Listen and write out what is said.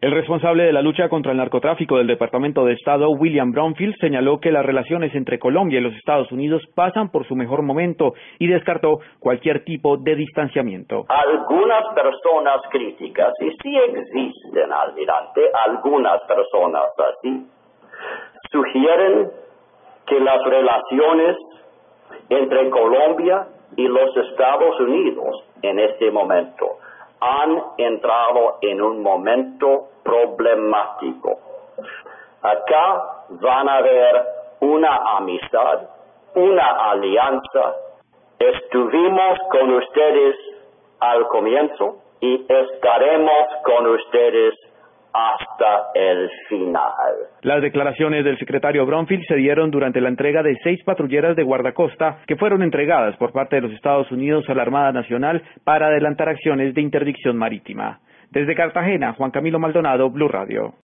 El responsable de la lucha contra el narcotráfico del Departamento de Estado, William Brownfield, señaló que las relaciones entre Colombia y los Estados Unidos pasan por su mejor momento y descartó cualquier tipo de distanciamiento. Algunas personas críticas, y sí existen, almirante, algunas personas así, sugieren que las relaciones entre Colombia y los Estados Unidos en este momento han entrado en un momento problemático. Acá van a haber una amistad, una alianza. Estuvimos con ustedes al comienzo y estaremos con ustedes hasta el final. Las declaraciones del secretario Bromfield se dieron durante la entrega de seis patrulleras de guardacosta que fueron entregadas por parte de los Estados Unidos a la Armada Nacional para adelantar acciones de interdicción marítima. Desde Cartagena, Juan Camilo Maldonado, Blue Radio.